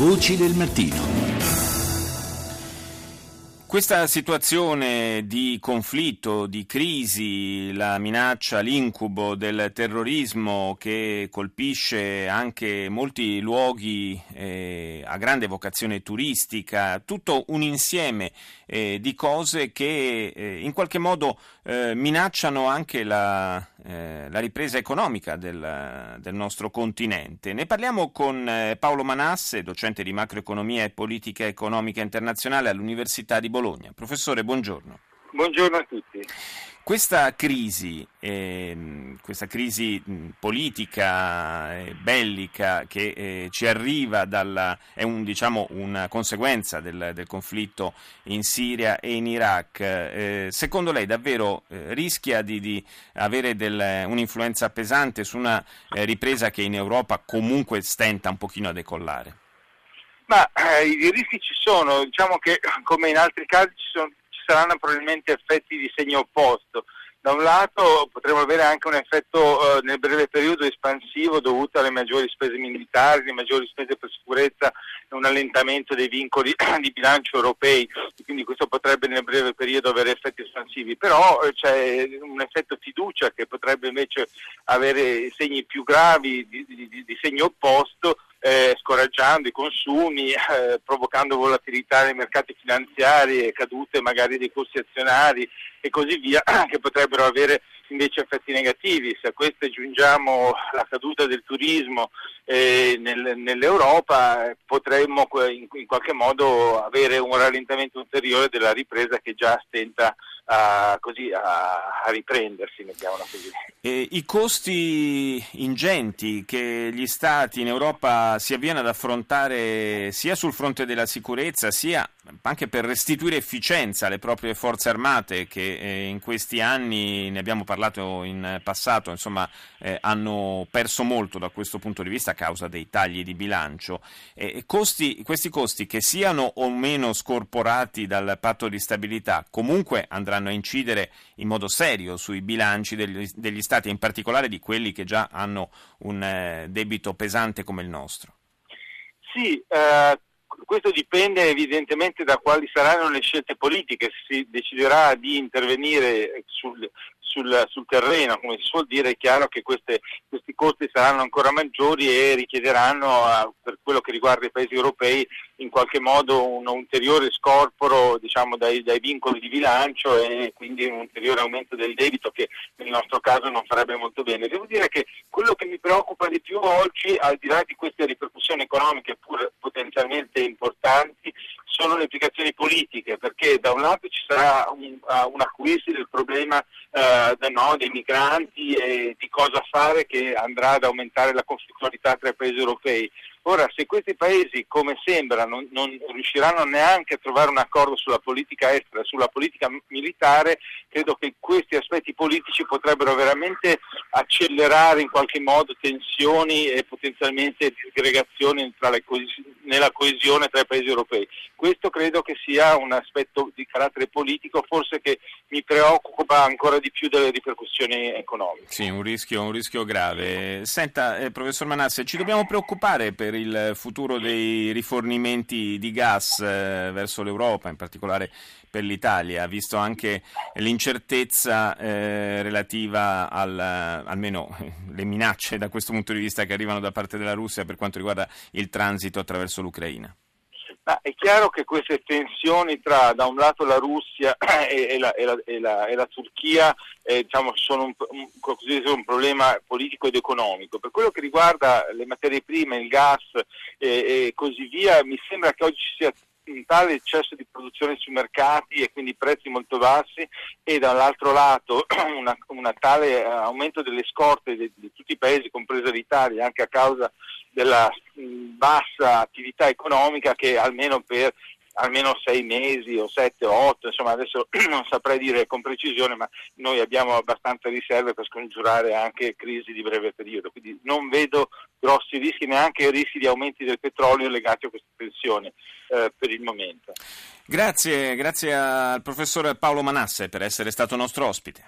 Voci del mattino. Questa situazione di conflitto, di crisi, la minaccia, l'incubo del terrorismo che colpisce anche molti luoghi eh, a grande vocazione turistica, tutto un insieme eh, di cose che eh, in qualche modo eh, minacciano anche la, eh, la ripresa economica del, del, nostro continente. Ne parliamo con eh, Paolo Manasse, docente di macroeconomia e politica economica internazionale all'Università di Bologna. Bologna. Professore, buongiorno. Buongiorno a tutti. Questa crisi, eh, questa crisi politica, eh, bellica che eh, ci arriva dalla, è un, diciamo, una conseguenza del, del, conflitto in Siria e in Iraq, eh, secondo lei davvero eh, rischia di, di avere del, un'influenza pesante su una ripresa che in Europa comunque stenta un pochino a decollare? Ma eh, i rischi ci sono, diciamo che come in altri casi ci, sono, ci, saranno probabilmente effetti di segno opposto. Da un lato potremo avere anche un effetto eh, nel breve periodo espansivo dovuto alle maggiori spese militari, alle maggiori spese per sicurezza e un allentamento dei vincoli di bilancio europei, quindi questo potrebbe nel breve periodo avere effetti espansivi, però eh, c'è un effetto fiducia che potrebbe invece avere segni più gravi di, di, di segno opposto eh, scoraggiando i consumi, eh, provocando volatilità nei mercati finanziari e cadute magari dei corsi azionari e così via, che potrebbero avere invece effetti negativi. Se a questo aggiungiamo la caduta del turismo eh, nel, nell'Europa, potremmo in, in, qualche modo avere un rallentamento ulteriore della ripresa che già stenta a, così, a, a riprendersi, mettiamola così. E I costi ingenti che gli Stati in Europa si avviano ad affrontare sia sul fronte della sicurezza sia anche per restituire efficienza alle proprie forze armate che eh, in questi anni, ne abbiamo parlato in passato, insomma, eh, hanno perso molto da questo punto di vista a causa dei tagli di bilancio. Eh, costi, questi costi che siano o meno scorporati dal patto di stabilità comunque andranno a incidere in modo serio sui bilanci degli, degli Stati, in particolare di quelli che già hanno un eh, debito pesante come il nostro. Sì, eh, questo dipende evidentemente da quali saranno le scelte politiche, si deciderà di intervenire sul, sul, sul, terreno, come si suol dire, è chiaro che queste, questi costi saranno ancora maggiori e richiederanno, per quello che riguarda i paesi europei, in qualche modo un ulteriore scorporo diciamo, dai, dai, vincoli di bilancio e quindi un ulteriore aumento del debito che nel nostro caso non farebbe molto bene. Devo dire che quello che mi preoccupa di più oggi, al di là di queste ripercussioni economiche pur potenzialmente importanti, sono le implicazioni politiche, perché da un lato ci sarà un, uh, un acuirsi del problema uh, no, dei migranti e di cosa fare che andrà ad aumentare la conflittualità tra i paesi europei. Ora, se questi paesi, come sembra, non, non, riusciranno neanche a trovare un accordo sulla politica estera, sulla politica militare, credo che questi aspetti politici potrebbero veramente accelerare in qualche modo tensioni e potenzialmente disgregazioni coes- nella coesione tra i paesi europei. Questo credo che sia un aspetto di carattere politico, forse che mi preoccupa ancora di più delle ripercussioni economiche. Sì, un rischio, un rischio grave. Senta, eh, professor Manasse, ci dobbiamo preoccupare per il futuro dei rifornimenti di gas eh, verso l'Europa, in particolare per l'Italia, visto anche l'incertezza eh, relativa al, almeno le minacce da questo punto di vista che arrivano da parte della Russia per quanto riguarda il transito attraverso l'Ucraina. Ma è chiaro che queste tensioni tra da un lato la Russia e, e, la, e, la, e la, la, Turchia eh, diciamo, sono un, un, un, problema politico ed economico. Per quello che riguarda le materie prime, il gas eh, e così via, mi sembra che oggi ci sia un tale eccesso di produzione sui mercati e quindi prezzi molto bassi e dall'altro lato una tale aumento delle scorte di, di, tutti i paesi, compresa l'Italia, anche a causa della bassa attività economica che almeno per almeno sei mesi o sette o otto, insomma adesso non saprei dire con precisione, ma noi abbiamo abbastanza riserve per scongiurare anche crisi di breve periodo, quindi non vedo grossi rischi, neanche rischi di aumenti del petrolio legati a queste tensioni eh, per il momento. Grazie, grazie al professor Paolo Manasse per essere stato nostro ospite.